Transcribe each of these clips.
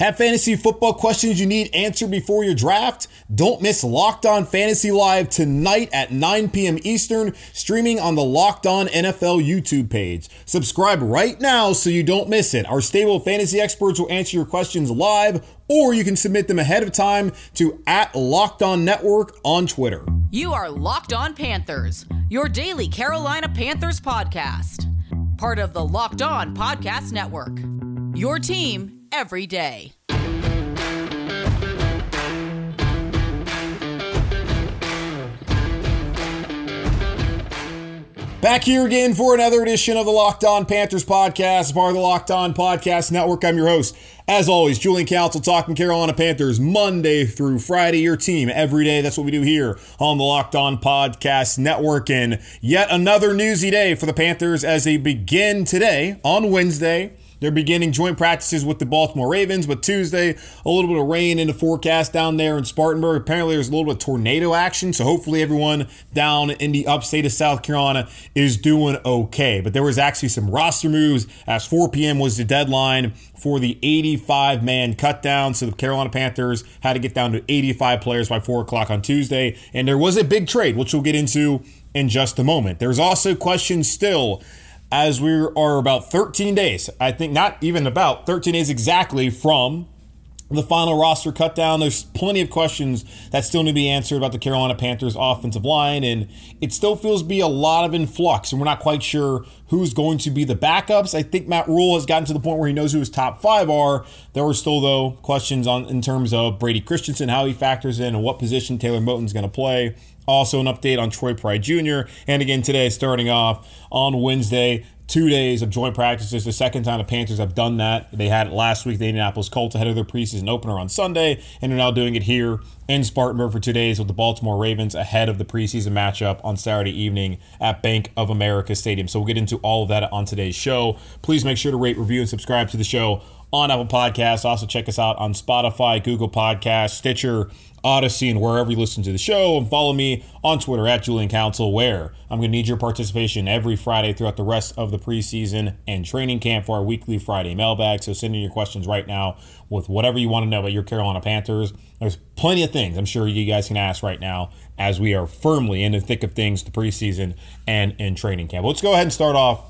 Have fantasy football questions you need answered before your draft? Don't miss Locked On Fantasy Live tonight at 9 p.m. Eastern, streaming on the Locked On NFL YouTube page. Subscribe right now so you don't miss it. Our stable fantasy experts will answer your questions live, or you can submit them ahead of time to at Locked On Network on Twitter. You are Locked On Panthers, your daily Carolina Panthers podcast. Part of the Locked On Podcast Network. Your team every day. Back here again for another edition of the Locked On Panthers podcast, part of the Locked On Podcast Network. I'm your host, as always, Julian Council, talking Carolina Panthers Monday through Friday, your team every day. That's what we do here on the Locked On Podcast Network. And yet another newsy day for the Panthers as they begin today on Wednesday they're beginning joint practices with the Baltimore Ravens, but Tuesday, a little bit of rain in the forecast down there in Spartanburg. Apparently, there's a little bit of tornado action, so hopefully, everyone down in the upstate of South Carolina is doing okay. But there was actually some roster moves as 4 p.m. was the deadline for the 85 man cut down. So the Carolina Panthers had to get down to 85 players by 4 o'clock on Tuesday. And there was a big trade, which we'll get into in just a moment. There's also questions still as we are about 13 days, I think not even about 13 days exactly from the final roster cut down. There's plenty of questions that still need to be answered about the Carolina Panthers offensive line, and it still feels to be a lot of influx, and we're not quite sure who's going to be the backups. I think Matt Rhule has gotten to the point where he knows who his top five are. There were still, though, questions on in terms of Brady Christensen, how he factors in, and what position Taylor Moton's going to play. Also, an update on Troy Pride Jr. And again, today, starting off on Wednesday, two days of joint practices. The second time the Panthers have done that. They had it last week, the Indianapolis Colts, ahead of their preseason opener on Sunday, and they're now doing it here in Spartanburg for two days with the Baltimore Ravens ahead of the preseason matchup on Saturday evening at Bank of America Stadium. So we'll get into all of that on today's show. Please make sure to rate, review, and subscribe to the show on Apple Podcasts. Also, check us out on Spotify, Google Podcasts, Stitcher, Audacy, and wherever you listen to the show. And follow me on Twitter at Julian Council, where I'm going to need your participation every Friday throughout the rest of the preseason and training camp for our weekly Friday mailbag. So send in your questions right now with whatever you want to know about your Carolina Panthers. There's plenty of things I'm sure you guys can ask right now as we are firmly in the thick of things, the preseason and in training camp. Let's go ahead and start off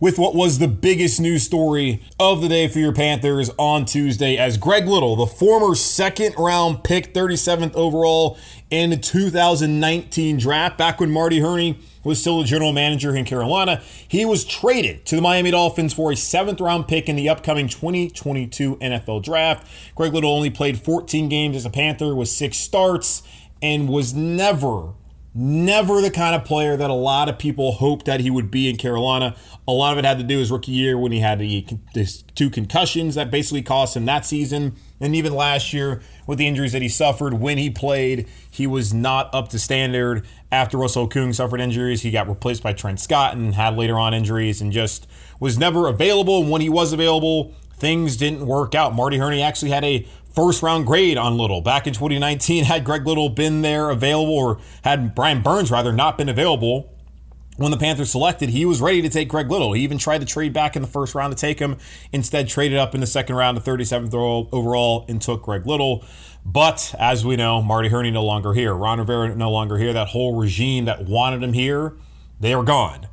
with what was the biggest news story of the day for your Panthers on Tuesday as Greg Little, the former second round pick, 37th overall in the 2019 draft, back when Marty Hurney was still the general manager in Carolina, he was traded to the Miami Dolphins for a seventh round pick in the upcoming 2022 NFL draft. Greg Little only played 14 games as a Panther with six starts and was never Never the kind of player that a lot of people hoped that he would be in Carolina. A lot of it had to do his rookie year when he had the, the two concussions that basically cost him that season. And even last year with the injuries that he suffered when he played, he was not up to standard. After Russell Okung suffered injuries, he got replaced by Trent Scott and had later on injuries and just was never available. And when he was available, things didn't work out. Marty Hurney actually had a first round grade on Little. Back in 2019, had Greg Little been there available, or had Brian Burns rather not been available when the Panthers selected, he was ready to take Greg Little. He even tried to trade back in the first round to take him. Instead, traded up in the second round to 37th overall and took Greg Little. But as we know, Marty Hurney no longer here. Ron Rivera no longer here. That whole regime that wanted him here, they are gone.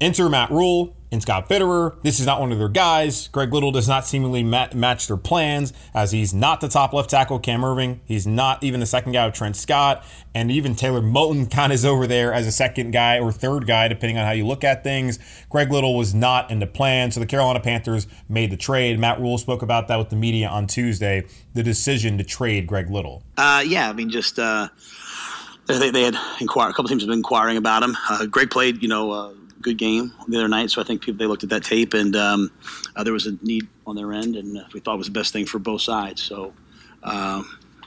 Enter Matt Rhule and Scott Fitterer. This is not one of their guys. Greg Little does not seemingly match their plans as he's not the top left tackle, Cam Erving. He's not even the second guy of Trent Scott. And even Taylor Moton kind of is over there as a second guy or third guy, depending on how you look at things. Greg Little was not in the plan. So the Carolina Panthers made the trade. Matt Rhule spoke about that with the media on Tuesday, the decision to trade Greg Little. Uh, yeah, I mean, just. Uh they, they, had inquired. A couple teams have been inquiring about him. Uh, Greg played, you know, uh, good game the other night. So I think people they looked at that tape and um, uh, there was a need on their end, and we thought it was the best thing for both sides. So uh,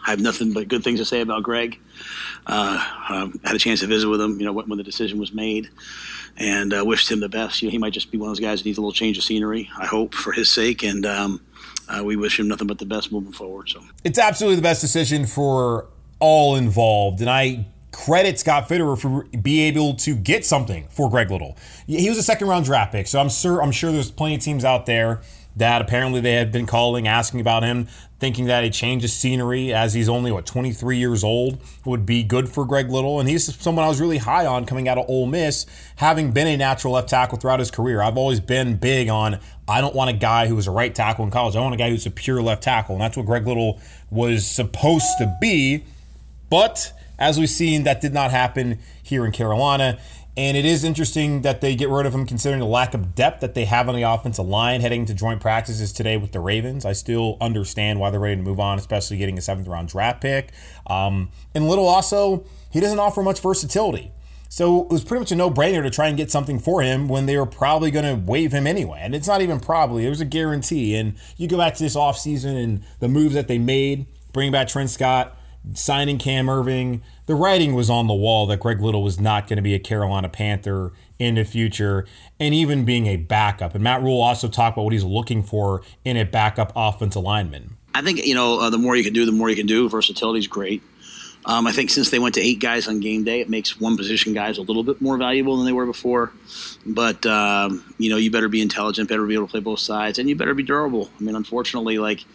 I have nothing but good things to say about Greg. Uh, um, had a chance to visit with him, you know, when, when the decision was made, and uh, wished him the best. You know, he might just be one of those guys that needs a little change of scenery. I hope for his sake, and um, uh, we wish him nothing but the best moving forward. So it's absolutely the best decision for all involved, and I credit Scott Fitterer for be able to get something for Greg Little. He was a second round draft pick, so I'm sure I'm sure there's plenty of teams out there that apparently they had been calling, asking about him, thinking that a change of scenery as he's only, what, 23 years old would be good for Greg Little. And he's someone I was really high on coming out of Ole Miss, having been a natural left tackle throughout his career. I've always been big on I don't want a guy who was a right tackle in college. I want a guy who's a pure left tackle. And that's what Greg Little was supposed to be. But as we've seen, that did not happen here in Carolina. And it is interesting that they get rid of him considering the lack of depth that they have on the offensive line heading to joint practices today with the Ravens. I still understand why they're ready to move on, especially getting a seventh round draft pick. Um, and Little also, he doesn't offer much versatility. So it was pretty much a no brainer to try and get something for him when they were probably going to waive him anyway. And it's not even probably, it was a guarantee. And you go back to this offseason and the moves that they made, bringing back Trent Scott, signing Cam Erving, the writing was on the wall that Greg Little was not going to be a Carolina Panther in the future, and even being a backup. And Matt Rhule also talked about what he's looking for in a backup offensive lineman. I think you know uh, the more you can do, the more you can do. Versatility is great. Um, I think since they went to eight guys on game day, it makes one position guys a little bit more valuable than they were before. But um, you know, you better be intelligent, better be able to play both sides, and you better be durable. I mean, unfortunately, like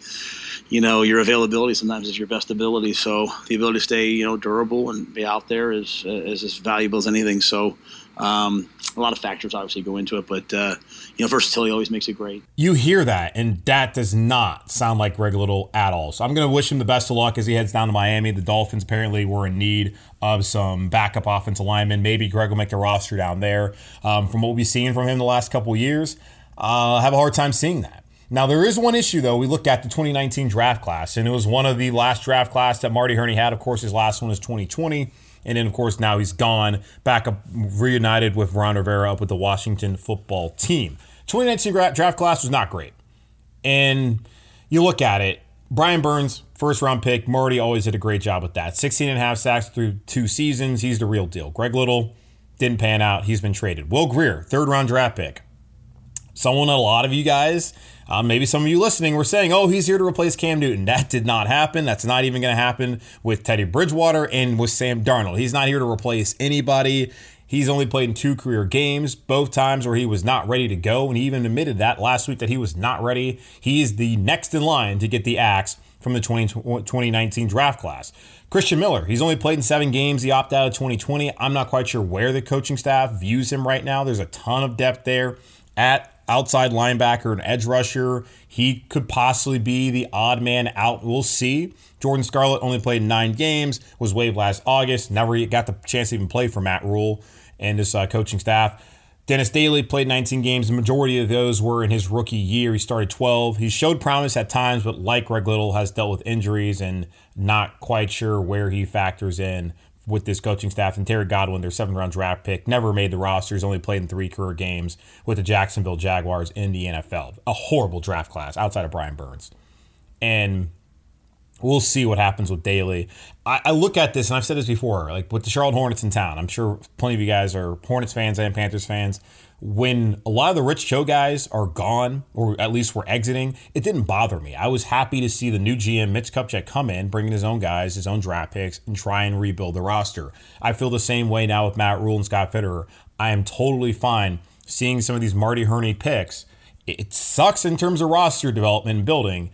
you know, your availability sometimes is your best ability. So the ability to stay, you know, durable and be out there is is as valuable as anything. So um, a lot of factors obviously go into it, but uh, you know, versatility always makes it great. You hear that, and that does not sound like Greg Little at all. So I'm going to wish him the best of luck as he heads down to Miami. The Dolphins apparently were in need of some backup offensive linemen. Maybe Greg will make the roster down there. Um, from what we've seen from him the last couple years, uh, I have a hard time seeing that. Now, there is one issue, though. We looked at the 2019 draft class, and it was one of the last draft class that Marty Hurney had. Of course, his last one is 2020. And then, of course, now he's gone, back up, reunited with Ron Rivera up with the Washington football team. 2019 draft class was not great. And you look at it, Brian Burns, first round pick. Marty always did a great job with that. 16 and a half sacks through two seasons. He's the real deal. Greg Little didn't pan out. He's been traded. Will Grier, third round draft pick. Someone a lot of you guys uh, maybe some of you listening were saying, oh, he's here to replace Cam Newton. That did not happen. That's not even going to happen with Teddy Bridgewater and with Sam Darnold. He's not here to replace anybody. He's only played in two career games, both times where he was not ready to go. And he even admitted that last week that he was not ready. He is the next in line to get the axe from the 20, 2019 draft class. Christian Miller, he's only played in seven games. He opted out of 2020. I'm not quite sure where the coaching staff views him right now. There's a ton of depth there at outside linebacker and edge rusher. He could possibly be the odd man out. We'll see. Jordan Scarlett only played nine games, was waived last August, never got the chance to even play for Matt Rhule and his uh, coaching staff. Dennis Daly played 19 games. The majority of those were in his rookie year. He started 12. He showed promise at times, but like Greg Little, has dealt with injuries and not quite sure where he factors in with this coaching staff. And Terry Godwin, their seven round draft pick, never made the roster. He's only played in three career games with the Jacksonville Jaguars in the NFL. A horrible draft class outside of Brian Burns. And we'll see what happens with Daly. I, I, look at this, and I've said this before, like with the Charlotte Hornets in town. I'm sure plenty of you guys are Hornets fans and Panthers fans when a lot of the Rich Cho guys are gone, or at least were exiting, it didn't bother me. I was happy to see the new GM, Mitch Kupchak, come in, bringing his own guys, his own draft picks, and try and rebuild the roster. I feel the same way now with Matt Rhule and Scott Fitterer. I am totally fine seeing some of these Marty Hurney picks. It sucks in terms of roster development and building,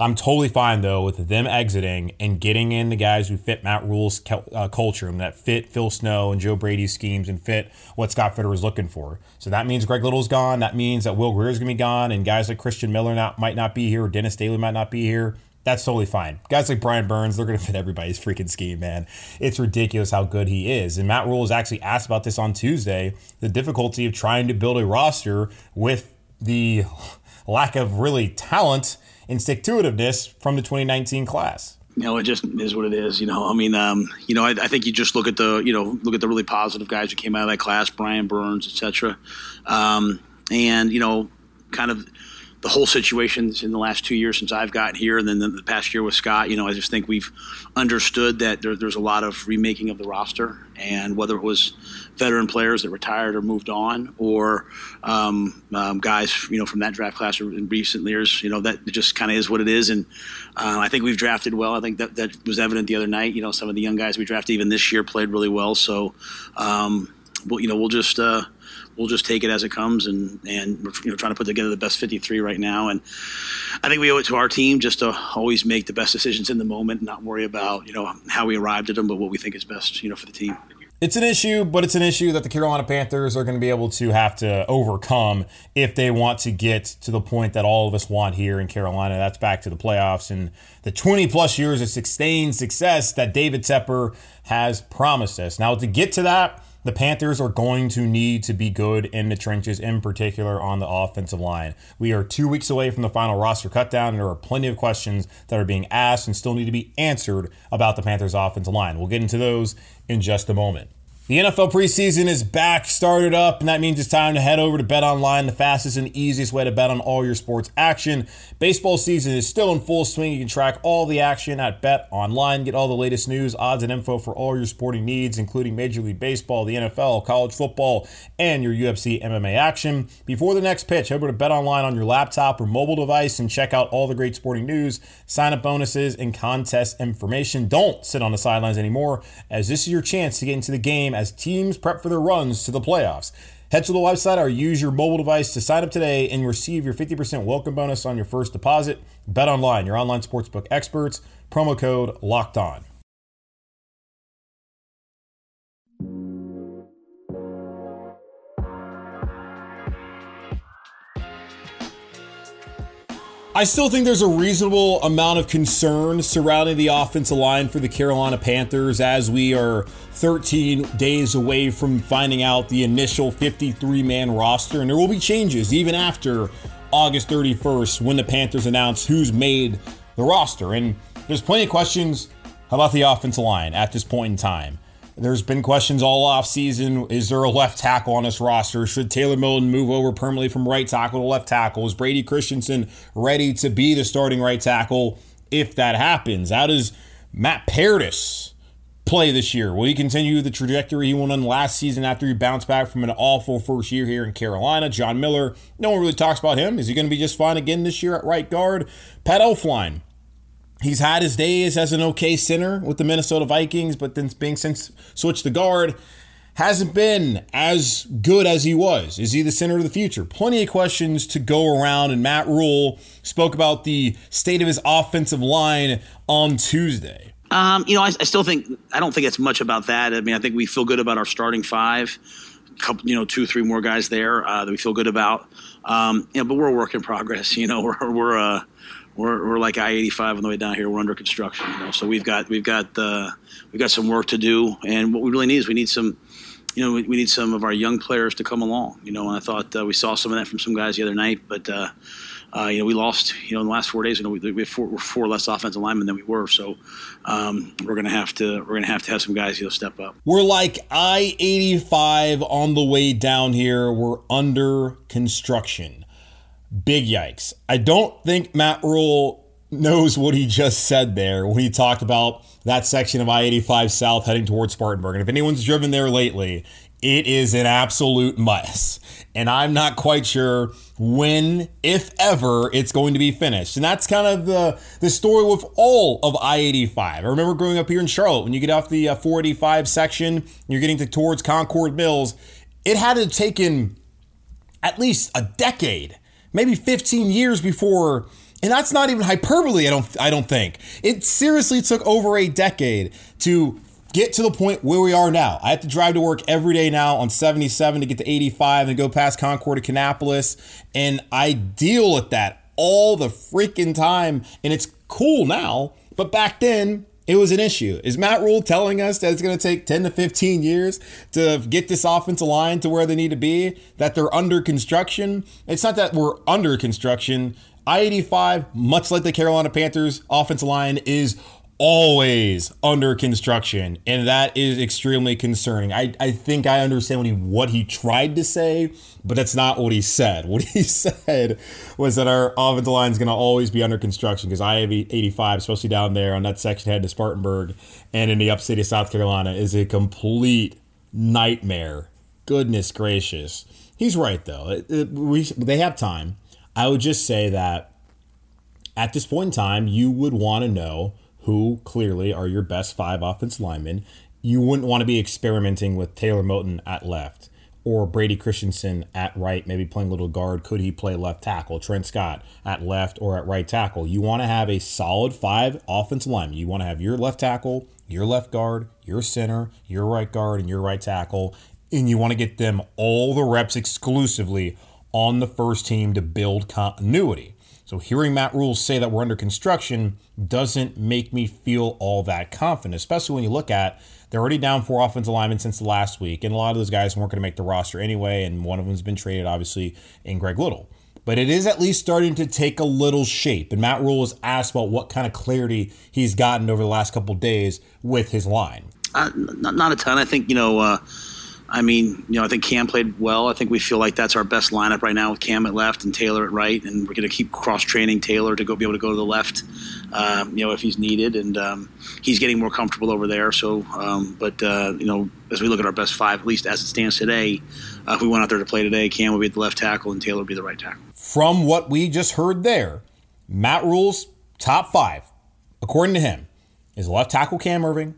I'm totally fine though with them exiting and getting in the guys who fit Matt Rhule's uh, culture and that fit Phil Snow and Joe Brady's schemes and fit what Scott Fitter is looking for. So that means Greg Little's gone. That means that Will Grier's to be gone, and guys like Christian Miller not, might not be here, or Dennis Daly might not be here. That's totally fine. Guys like Brian Burns, they're going to fit everybody's freaking scheme, man. It's ridiculous how good he is. And Matt Rhule was actually asked about this on Tuesday the difficulty of trying to build a roster with the lack of really talent and stick to itiveness from the 2019 class. You know, it just is what it is. You know, I mean, um, you know, I, I, think you just look at the, you know, look at the really positive guys who came out of that class, Brian Burns, etc. Um, and you know, kind of the whole situation in the last two years since I've gotten here, and then the, the, past year with Scott, you know, I just think we've understood that there, there's a lot of remaking of the roster, and whether it was veteran players that retired or moved on, or um, um, guys, you know, from that draft class in recent years, you know, that just kind of is what it is. And uh, I think we've drafted well. I think that that was evident the other night. You know, some of the young guys we drafted even this year played really well. So, um, well, you know, we'll just. Uh, we'll just take it as it comes, and and you know trying to put together the best 53 right now. And I think we owe it to our team just to always make the best decisions in the moment, and not worry about you know how we arrived at them, but what we think is best you know for the team. It's an issue, but it's an issue that the Carolina Panthers are going to be able to have to overcome if they want to get to the point that all of us want here in Carolina. That's back to the playoffs and the 20 plus years of sustained success that David Tepper has promised us. Now, to get to that, the Panthers are going to need to be good in the trenches, in particular on the offensive line. We are two weeks away from the final roster cutdown, and there are plenty of questions that are being asked and still need to be answered about the Panthers' offensive line. We'll get into those in just a moment. The NFL preseason is back, started up, and that means it's time to head over to Bet Online, the fastest and easiest way to bet on all your sports action. Baseball season is still in full swing. You can track all the action at Bet Online. Get all the latest news, odds, and info for all your sporting needs, including Major League Baseball, the NFL, college football, and your UFC MMA action. Before the next pitch, head over to Bet Online on your laptop or mobile device and check out all the great sporting news, sign up bonuses, and contest information. Don't sit on the sidelines anymore, as this is your chance to get into the game as teams prep for their runs to the playoffs. Head to the website or use your mobile device to sign up today and receive your 50% welcome bonus on your first deposit. Bet online, your online sportsbook experts. Promo code locked on. I still think there's a reasonable amount of concern surrounding the offensive line for the Carolina Panthers as we are 13 days away from finding out the initial 53 man roster. And there will be changes even after August 31st when the Panthers announce who's made the roster. And there's plenty of questions about the offensive line at this point in time. There's been questions all off season. Is there a left tackle on this roster? Should Taylor Moton move over permanently from right tackle to left tackle? Is Brady Christensen ready to be the starting right tackle if that happens? How does Matt Paradis play this year? Will he continue the trajectory he went on last season after he bounced back from an awful first year here in Carolina? John Miller, no one really talks about him. Is he going to be just fine again this year at right guard? Pat Elflein, He's had his days as an okay center with the Minnesota Vikings, but then being since switched to guard, hasn't been as good as he was. Is he the center of the future? Plenty of questions to go around, and Matt Rhule spoke about the state of his offensive line on Tuesday. Um, you know, I, I, still think I don't think it's much about that. I mean, I think we feel good about our starting five. Couple, you know, two, three more guys there uh, that we feel good about. Um, you know, but we're a work in progress. You know, we're we're uh, we're, we're like I-85 on the way down here. We're under construction, you know. So we've got we've got uh, we've got some work to do, and what we really need is we need some, you know, we, we need some of our young players to come along, you know. And I thought uh, we saw some of that from some guys the other night, but. Uh, uh, you know, we lost. You know, in the last four days, you know, we, we four, four, less offensive linemen than we were. So um, we're gonna have to we're gonna have to have some guys, you know, step up. We're like I eighty five on the way down here. We're under construction. Big yikes. I don't think Matt Rhule knows what he just said there when he talked about that section of I 85 South heading towards Spartanburg. And if anyone's driven there lately, it is an absolute mess. And I'm not quite sure when, if ever, it's going to be finished. And that's kind of the, the story with all of I 85. I remember growing up here in Charlotte, when you get off the uh, 485 section, you're getting to, towards Concord Mills, it had to have taken at least a decade maybe 15 years before and that's not even hyperbole i don't i don't think. It seriously took over a decade to get to the point where we are now. I have to drive to work every day now on 77 to get to 85 and go past concord to Kannapolis and i deal with that all the freaking time and it's cool now but back then it was an issue. Is Matt Rhule telling us that it's going to take 10 to 15 years to get this offensive line to where they need to be? That they're under construction? It's not that we're under construction. I 85, much like the Carolina Panthers offensive line, is always under construction, and that is extremely concerning. I, I think I understand what he what he tried to say, but that's not what he said. What he said was that our offensive line is going to always be under construction because I have 85, especially down there on that section head to Spartanburg and in the upstate of South Carolina, is a complete nightmare. Goodness gracious. He's right, though. It, it, we, they have time. I would just say that at this point in time, you would want to know who clearly are your best five offensive linemen. You wouldn't want to be experimenting with Taylor Moton at left or Brady Christensen at right, maybe playing little guard. Could he play left tackle? Trent Scott at left or at right tackle. You want to have a solid five offensive linemen. You want to have your left tackle, your left guard, your center, your right guard, and your right tackle. And you want to get them all the reps exclusively on the first team to build continuity. So hearing Matt Rhule say that we're under construction doesn't make me feel all that confident, especially when you look at they're already down four offensive linemen since the last week, and a lot of those guys weren't going to make the roster anyway, and one of them's been traded, obviously, in Greg Little. But it is at least starting to take a little shape. And Matt Rhule was asked about what kind of clarity he's gotten over the last couple days with his line. Uh, not, not, a ton. I think, you know, uh, I mean, you know, I think Cam played well. I think we feel like that's our best lineup right now with Cam at left and Taylor at right, and we're going to keep cross training Taylor to go be able to go to the left, um, you know, if he's needed, and um, he's getting more comfortable over there. So, um, but uh, you know, as we look at our best five, at least as it stands today, uh, if we went out there to play today, Cam would be the left tackle and Taylor would be the right tackle. From what we just heard there, Matt Rhule's top five, according to him, is left tackle Cam Erving,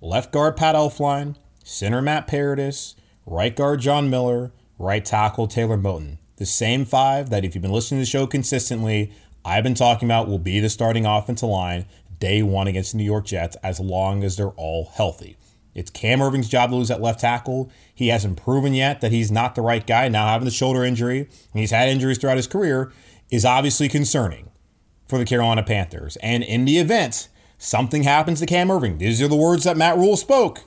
left guard Pat Elflein center Matt Paradis, right guard John Miller, right tackle Taylor Moton. The same five that if you've been listening to the show consistently, I've been talking about will be the starting offensive line day one against the New York Jets as long as they're all healthy. It's Cam Erving's job to lose at left tackle. He hasn't proven yet that he's not the right guy. Now having the shoulder injury, and he's had injuries throughout his career, is obviously concerning for the Carolina Panthers. And in the event something happens to Cam Erving, these are the words that Matt Rhule spoke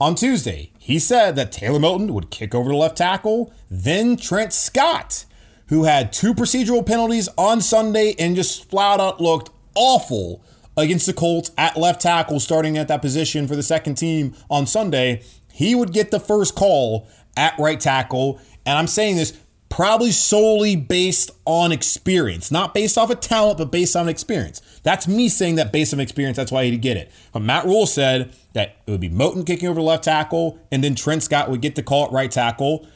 on Tuesday, he said that Taylor Moton would kick over to left tackle, then Trent Scott, who had two procedural penalties on Sunday and just flat out looked awful against the Colts at left tackle, starting at that position for the second team on Sunday. He would get the first call at right tackle. And I'm saying this probably solely based on experience, not based off of talent, but based on experience. That's me saying that based on experience, that's why he'd get it. But Matt Rhule said that it would be Moton kicking over left tackle, and then Trent Scott would get the call at right tackle.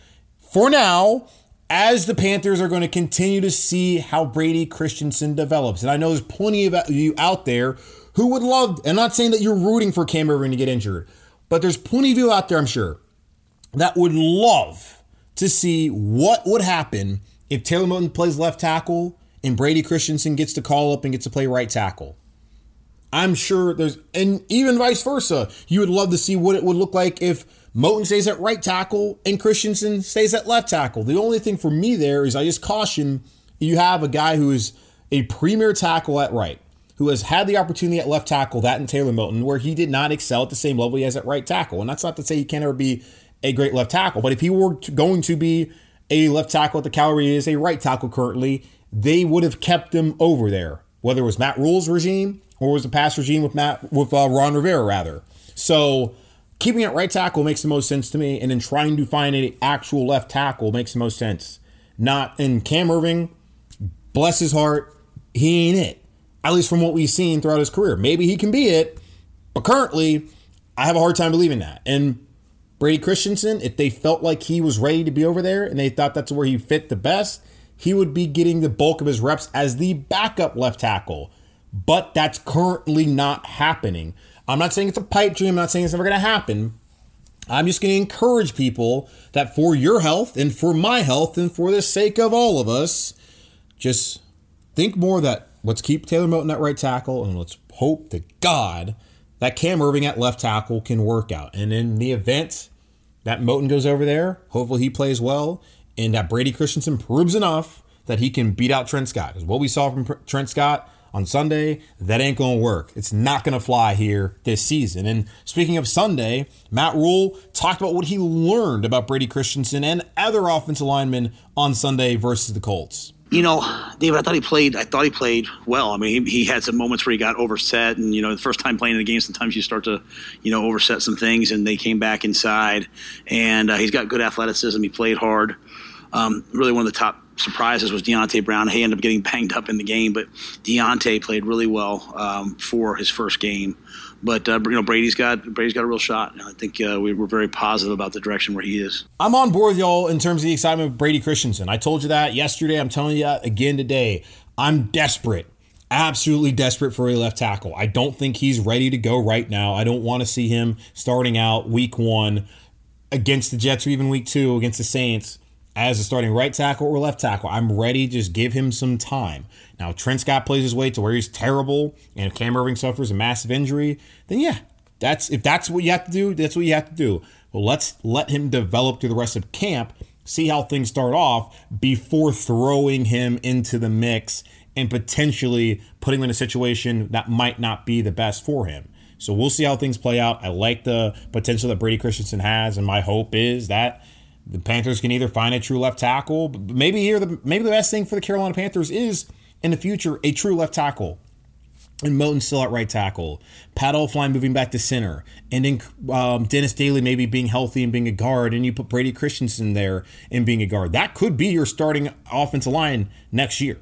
For now, as the Panthers are going to continue to see how Brady Christensen develops. And I know there's plenty of you out there who would love, and I'm not saying that you're rooting for Cam Erving to get injured, but there's plenty of you out there, I'm sure, that would love to see what would happen if Taylor Moton plays left tackle and Brady Christensen gets to call up and gets to play right tackle. I'm sure there's, and even vice versa, you would love to see what it would look like if Moton stays at right tackle and Christensen stays at left tackle. The only thing for me there is I just caution you have a guy who is a premier tackle at right, who has had the opportunity at left tackle, that and Taylor Moton, where he did not excel at the same level he has at right tackle. And that's not to say he can't ever be a great left tackle. But if he were going to be a left tackle at the calorie is a right tackle currently, they would have kept him over there, whether it was Matt Rhule's regime or was the past regime with Matt with uh, Ron Rivera rather. So keeping it right tackle makes the most sense to me, and then trying to find an actual left tackle makes the most sense. Not in Cam Erving, bless his heart, he ain't it. At least from what we've seen throughout his career. Maybe he can be it, but currently, I have a hard time believing that. And Brady Christensen, if they felt like he was ready to be over there and they thought that's where he fit the best, he would be getting the bulk of his reps as the backup left tackle. But that's currently not happening. I'm not saying it's a pipe dream, I'm not saying it's never going to happen. I'm just going to encourage people that for your health and for my health and for the sake of all of us, just think more that let's keep Taylor Moton at right tackle and let's hope to God that Cam Erving at left tackle can work out. And in the event that Moton goes over there. Hopefully he plays well, and that Brady Christensen proves enough that he can beat out Trent Scott. Because what we saw from Trent Scott on Sunday, that ain't going to work. It's not going to fly here this season. And speaking of Sunday, Matt Rhule talked about what he learned about Brady Christensen and other offensive linemen on Sunday versus the Colts you know, David, I thought he played. I thought he played well. I mean, he, he, had some moments where he got overset, and you know, the first time playing in the game, sometimes you start to, you know, overset some things, and they came back inside. And uh, he's got good athleticism. He played hard. Um, really, one of the top surprises was Deonte Brown. He ended up getting banged up in the game, but Deonte played really well um, for his first game. But uh, you know, Brady's got Brady's got a real shot. And I think uh, we were very positive about the direction where he is. I'm on board with y'all in terms of the excitement of Brady Christensen. I told you that yesterday. I'm telling you that again today. I'm desperate absolutely desperate for a left tackle. I don't think he's ready to go right now. I don't want to see him starting out week one against the Jets or even week two against the Saints as a starting right tackle or left tackle. I'm ready. Just give him some time. Now, Trent Scott plays his way to where he's terrible and if Cam Erving suffers a massive injury, then yeah, that's if that's what you have to do, that's what you have to do. But let's let him develop through the rest of camp, see how things start off before throwing him into the mix and potentially putting him in a situation that might not be the best for him. So we'll see how things play out. I like the potential that Brady Christensen has, and my hope is that the Panthers can either find a true left tackle, maybe here the maybe the best thing for the Carolina Panthers is in the future a true left tackle. And Moton still at right tackle, Pat Elflein moving back to center, and then um, Dennis Daly maybe being healthy and being a guard, and you put Brady Christensen there and being a guard. That could be your starting offensive line next year.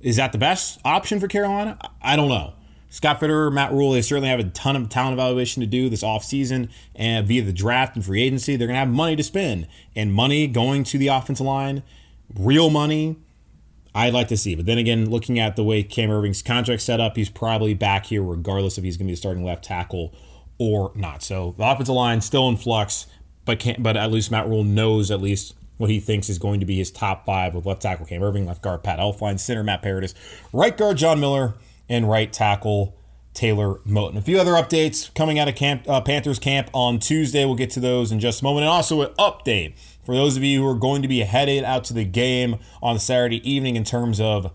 Is that the best option for Carolina? I don't know. Scott Fitterer, Matt Rhule, they certainly have a ton of talent evaluation to do this offseason and via the draft and free agency. They're going to have money to spend and money going to the offensive line, real money. I'd like to see. But then again, looking at the way Cam Erving's contract set up, he's probably back here regardless if he's going to be starting left tackle or not. So the offensive line still in flux, but can't, but at least Matt Rhule knows at least what he thinks is going to be his top five with left tackle Cam Erving, left guard Pat Elflein, center Matt Paradis, right guard John Miller, and right tackle Taylor Moton. A few other updates coming out of camp, uh, Panthers camp on Tuesday. We'll get to those in just a moment. And also an update for those of you who are going to be headed out to the game on Saturday evening in terms of,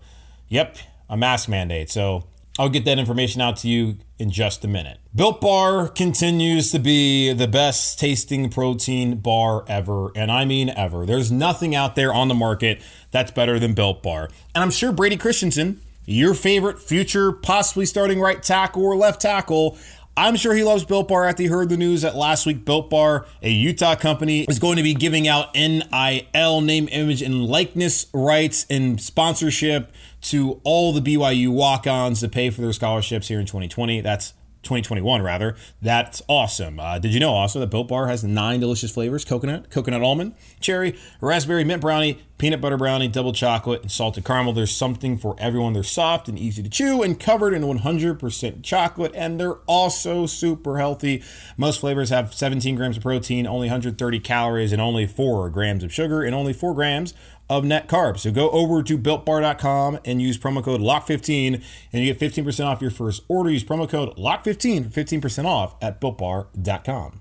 yep, a mask mandate. So I'll get that information out to you in just a minute. Built Bar continues to be the best tasting protein bar ever, and I mean ever. There's nothing out there on the market that's better than Built Bar. And I'm sure Brady Christensen your favorite future, possibly starting right tackle or left tackle. I'm sure he loves Built Bar after he heard the news that last week Built Bar, a Utah company, is going to be giving out NIL, name, image, and likeness rights and sponsorship to all the BYU walk ons to pay for their scholarships here in 2020. That's 2021 rather. That's awesome. Uh, did you know also that Built Bar has nine delicious flavors: coconut, coconut almond, cherry, raspberry, mint brownie, peanut butter brownie, double chocolate, and salted caramel. There's something for everyone. They're soft and easy to chew and covered in 100% chocolate, and they're also super healthy. Most flavors have 17 grams of protein, only 130 calories, and only 4 grams of sugar, and only 4 grams of net carbs. So go over to builtbar.com and use promo code LOCK15 and you get 15% off your first order. Use promo code LOCK15 for 15% off at builtbar.com.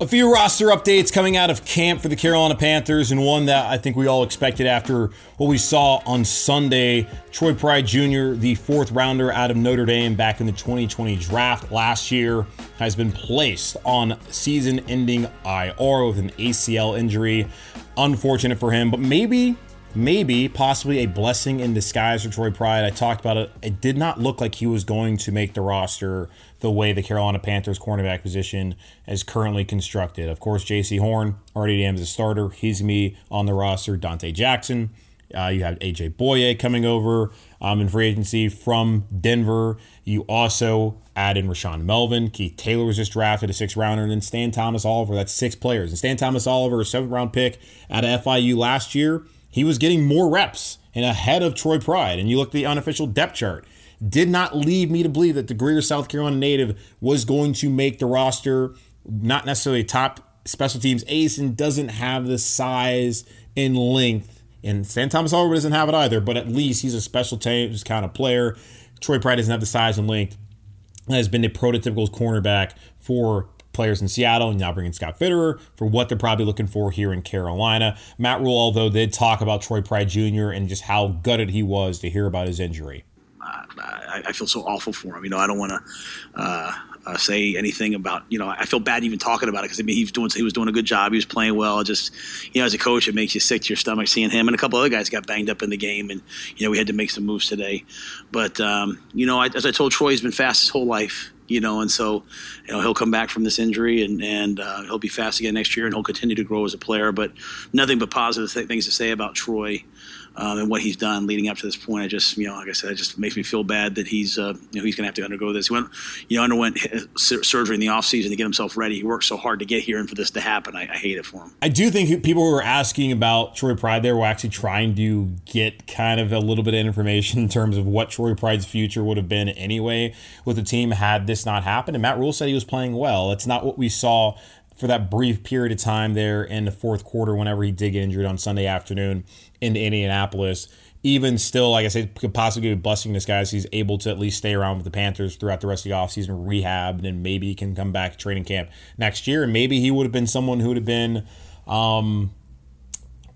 A few roster updates coming out of camp for the Carolina Panthers, and one that I think we all expected after what we saw on Sunday. Troy Pride Jr., the fourth rounder out of Notre Dame back in the 2020 draft last year, has been placed on season ending IR with an ACL injury. Unfortunate for him, but maybe maybe possibly a blessing in disguise for Troy Pride. I talked about it. It did not look like he was going to make the roster the way the Carolina Panthers cornerback position is currently constructed. Of course, Jaycee Horn already named as a starter. He's me on the roster. Donte Jackson. Uh, you have AJ Bouye coming over um, in free agency from Denver. You also add in Rashaan Melvin. Keith Taylor was just drafted a six rounder, and then Stan Thomas Oliver. That's six players. And Stan Thomas Oliver, a seventh round pick out of FIU last year, he was getting more reps and ahead of Troy Pride. And you look at the unofficial depth chart did not leave me to believe that the Greer South Carolina native was going to make the roster. Not necessarily top special teams ace and doesn't have the size and length. And San Thomas Oliver doesn't have it either, but at least he's a special teams kind of player. Troy Pride doesn't have the size and length. Has been a prototypical cornerback for players in Seattle and now bringing Scott Fitterer for what they're probably looking for here in Carolina. Matt Rhule, although, did talk about Troy Pride Jr. and just how gutted he was to hear about his injury. I, I, feel so awful for him. You know, I don't want to uh, uh, say anything about. You know, I feel bad even talking about it because I mean he was doing he was doing a good job. He was playing well. Just you know, as a coach, it makes you sick to your stomach seeing him and a couple other guys got banged up in the game, and you know we had to make some moves today. But um, you know, I, as I told Troy, he's been fast his whole life you know, and so you know he'll come back from this injury and and uh, he'll be fast again next year and he'll continue to grow as a player. But nothing but positive th- things to say about Troy. Um, and what he's done leading up to this point. I just, you know, like I said, it just makes me feel bad that he's, uh, you know, he's going to have to undergo this. He went, you know, underwent surgery in the offseason to get himself ready. He worked so hard to get here and for this to happen. I, I hate it for him. I do think people who were asking about Troy Pride there were actually trying to get kind of a little bit of information in terms of what Troy Pride's future would have been anyway with the team had this not happened. And Matt Rhule said he was playing well. It's not what we saw for that brief period of time there in the fourth quarter whenever he did get injured on Sunday afternoon in Indianapolis. Even still, like I said, could possibly be busting this guy so he's able to at least stay around with the Panthers throughout the rest of the offseason, rehab, and then maybe he can come back training camp next year. And maybe he would have been someone who would have been um,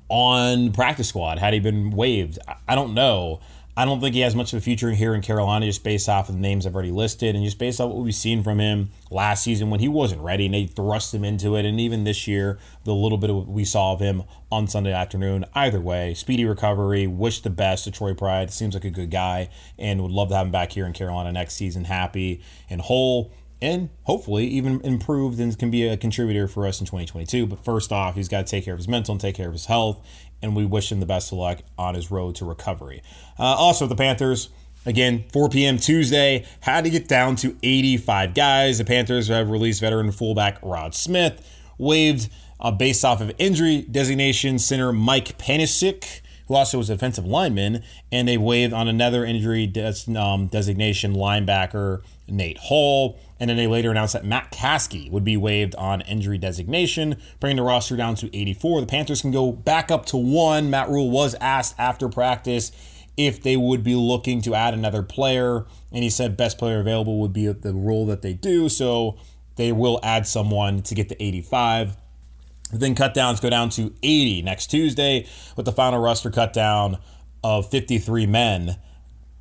on practice squad had he been waived. I don't know. I don't think he has much of a future here in Carolina just based off of the names I've already listed and just based off what we've seen from him last season when he wasn't ready and they thrust him into it. And even this year, the little bit of what we saw of him on Sunday afternoon. Either way, speedy recovery. Wish the best to Troy Pride. Seems like a good guy and would love to have him back here in Carolina next season, happy and whole and hopefully even improved and can be a contributor for us in 2022. But first off, he's got to take care of his mental and take care of his health, and we wish him the best of luck on his road to recovery. Uh, also, the Panthers. Again, 4 p.m. Tuesday, had to get down to 85 guys. The Panthers have released veteran fullback Rod Smith, waived uh, based off of injury designation center Mike Panasiuk, who also was a defensive lineman, and they waived on another injury des- um, designation linebacker Nate Hall. And then they later announced that Matt Kaskey would be waived on injury designation, bringing the roster down to 84. The Panthers can go back up to one. Matt Rhule was asked after practice if they would be looking to add another player, and he said best player available would be the role that they do. So they will add someone to get to 85. Then cut downs go down to 80 next Tuesday with the final roster cut down of 53 men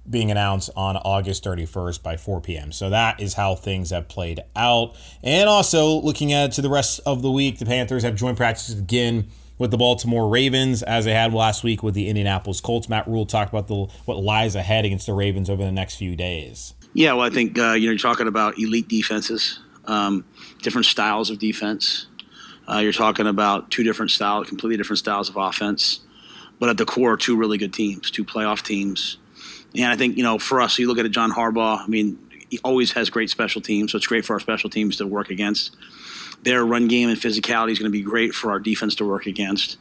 being announced on August 31st by 4 p.m. So that is how things have played out. And also looking at to the rest of the week, the Panthers have joint practices again with the Baltimore Ravens as they had last week with the Indianapolis Colts. Matt Rhule talked about the what lies ahead against the Ravens over the next few days. Yeah, well, I think uh, you know you're talking about elite defenses, um, different styles of defense. Uh, you're talking about two different styles, completely different styles of offense, but at the core, two really good teams, two playoff teams and I think, you know, for us, you look at it, John Harbaugh, I mean, he always has great special teams, so it's great for our special teams to work against. Their run game and physicality is going to be great for our defense to work against.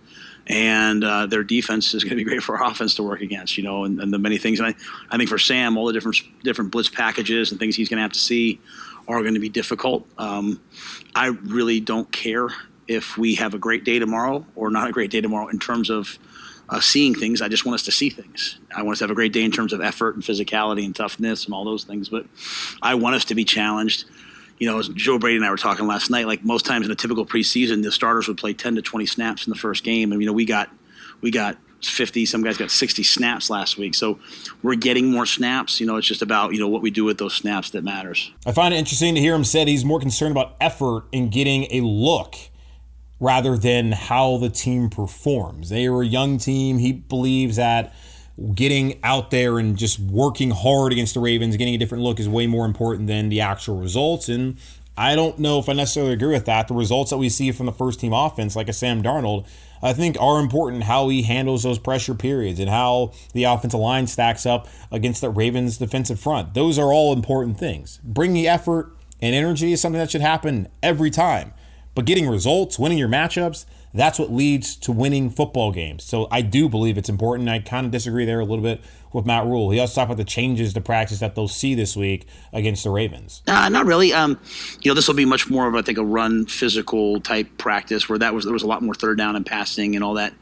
And uh, their defense is going to be great for our offense to work against, you know, and, and the many things. And I, I think for Sam, all the different different blitz packages and things he's going to have to see are going to be difficult. Um, I really don't care if we have a great day tomorrow or not a great day tomorrow in terms of uh, seeing things. I just want us to see things. I want us to have a great day in terms of effort and physicality and toughness and all those things. But I want us to be challenged. You know, as Joe Brady and I were talking last night, like most times in a typical preseason, the starters would play 10 to 20 snaps in the first game. And, you know, we got, we got 50, some guys got 60 snaps last week. So we're getting more snaps. You know, it's just about, you know, what we do with those snaps that matters. I find it interesting to hear him said he's more concerned about effort in getting a look rather than how the team performs. They are a young team. He believes that getting out there and just working hard against the Ravens, getting a different look is way more important than the actual results. And I don't know if I necessarily agree with that. The results that we see from the first team offense, like a Sam Darnold, I think are important how he handles those pressure periods and how the offensive line stacks up against the Ravens defensive front. Those are all important things. Bringing effort and energy is something that should happen every time. But getting results, winning your matchups, that's what leads to winning football games. So I do believe it's important. I kind of disagree there a little bit with Matt Rhule. He also talked about the changes to practice that they'll see this week against the Ravens. Uh, not really. Um, you know, this will be much more of I think a run physical type practice where that was there was a lot more third down and passing and all that.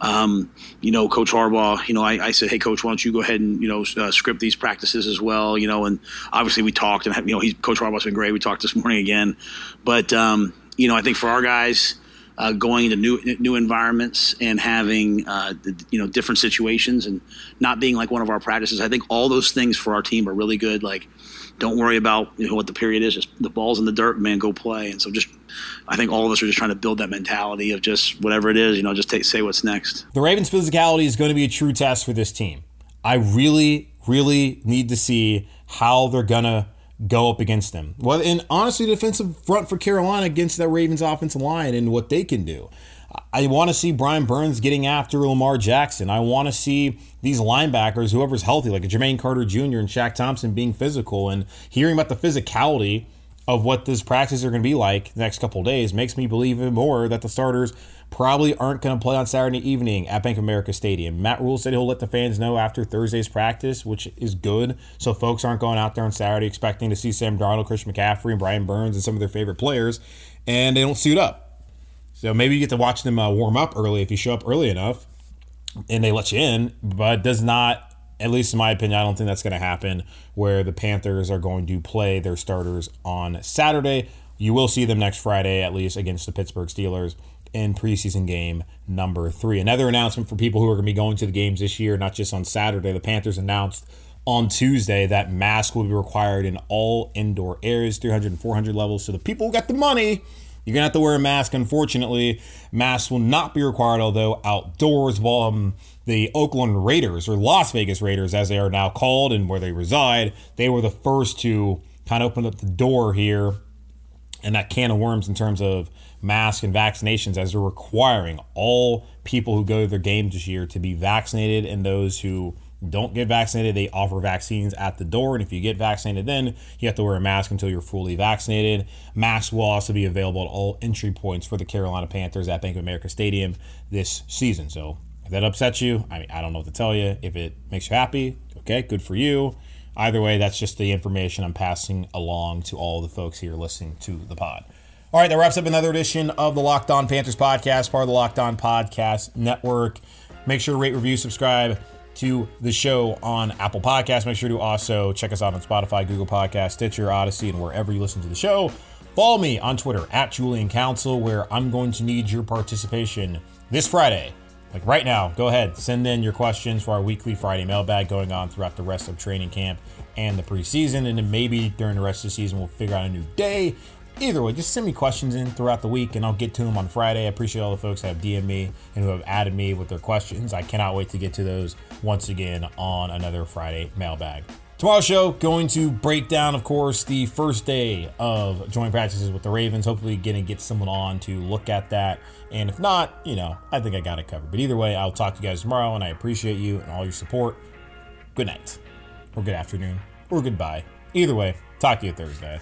Um, you know, Coach Harbaugh. You know, I, I, said, hey, Coach, why don't you go ahead and you know uh, script these practices as well? You know, and obviously we talked and you know he's Coach Harbaugh's been great. We talked this morning again, but. Um, you know, I think for our guys, uh, going into new new environments and having uh, you know different situations and not being like one of our practices. I think all those things for our team are really good. Like, don't worry about you know what the period is. Just the ball's in the dirt, man. Go play. And so just, I think all of us are just trying to build that mentality of just whatever it is. You know, just take, say what's next. The Ravens' physicality is going to be a true test for this team. I really, really need to see how they're gonna go up against them. Well, and honestly, defensive front for Carolina against that Ravens offensive line and what they can do. I want to see Brian Burns getting after Lamar Jackson. I want to see these linebackers, whoever's healthy, like Jermaine Carter Jr. and Shaq Thompson, being physical and hearing about the physicality of what this practice are going to be like the next couple days makes me believe even more that the starters probably aren't going to play on Saturday evening at Bank of America Stadium. Matt Rhule said he'll let the fans know after Thursday's practice, which is good. So folks aren't going out there on Saturday expecting to see Sam Darnold, Chris McCaffrey, and Brian Burns and some of their favorite players, and they don't suit up. So maybe you get to watch them uh, warm up early if you show up early enough and they let you in, but does not at least in my opinion, I don't think that's going to happen where the Panthers are going to play their starters on Saturday. You will see them next Friday, at least against the Pittsburgh Steelers in preseason game number three. Another announcement for people who are going to be going to the games this year, not just on Saturday. The Panthers announced on Tuesday that masks will be required in all indoor areas, 300 and 400 levels. So the people who got the money, you're going to have to wear a mask. Unfortunately, masks will not be required, although outdoors. While um, the Oakland Raiders, or Las Vegas Raiders as they are now called and where they reside, they were the first to kind of open up the door here and that can of worms in terms of masks and vaccinations as they're requiring all people who go to their games this year to be vaccinated and those who don't get vaccinated, they offer vaccines at the door. And if you get vaccinated, then you have to wear a mask until you're fully vaccinated. Masks will also be available at all entry points for the Carolina Panthers at Bank of America Stadium this season. So if that upsets you, I mean, I don't know what to tell you. If it makes you happy, okay, good for you. Either way, that's just the information I'm passing along to all the folks here listening to the pod. All right, that wraps up another edition of the Locked On Panthers podcast, part of the Locked On Podcast Network. Make sure to rate, review, subscribe to the show on Apple Podcasts. Make sure to also check us out on Spotify, Google Podcasts, Stitcher, Audacy, and wherever you listen to the show. Follow me on Twitter at Julian Council, where I'm going to need your participation this Friday. Like right now, go ahead, send in your questions for our weekly Friday mailbag going on throughout the rest of training camp and the preseason. And then maybe during the rest of the season, we'll figure out a new day either way, just send me questions in throughout the week and I'll get to them on Friday. I appreciate all the folks that have DM'd me and who have added me with their questions. I cannot wait to get to those once again on another Friday mailbag. Tomorrow's show going to break down, of course, the first day of joint practices with the Ravens. Hopefully, getting get someone on to look at that. And if not, you know, I think I got it covered. But either way, I'll talk to you guys tomorrow, and I appreciate you and all your support. Good night, or good afternoon, or goodbye. Either way, talk to you Thursday.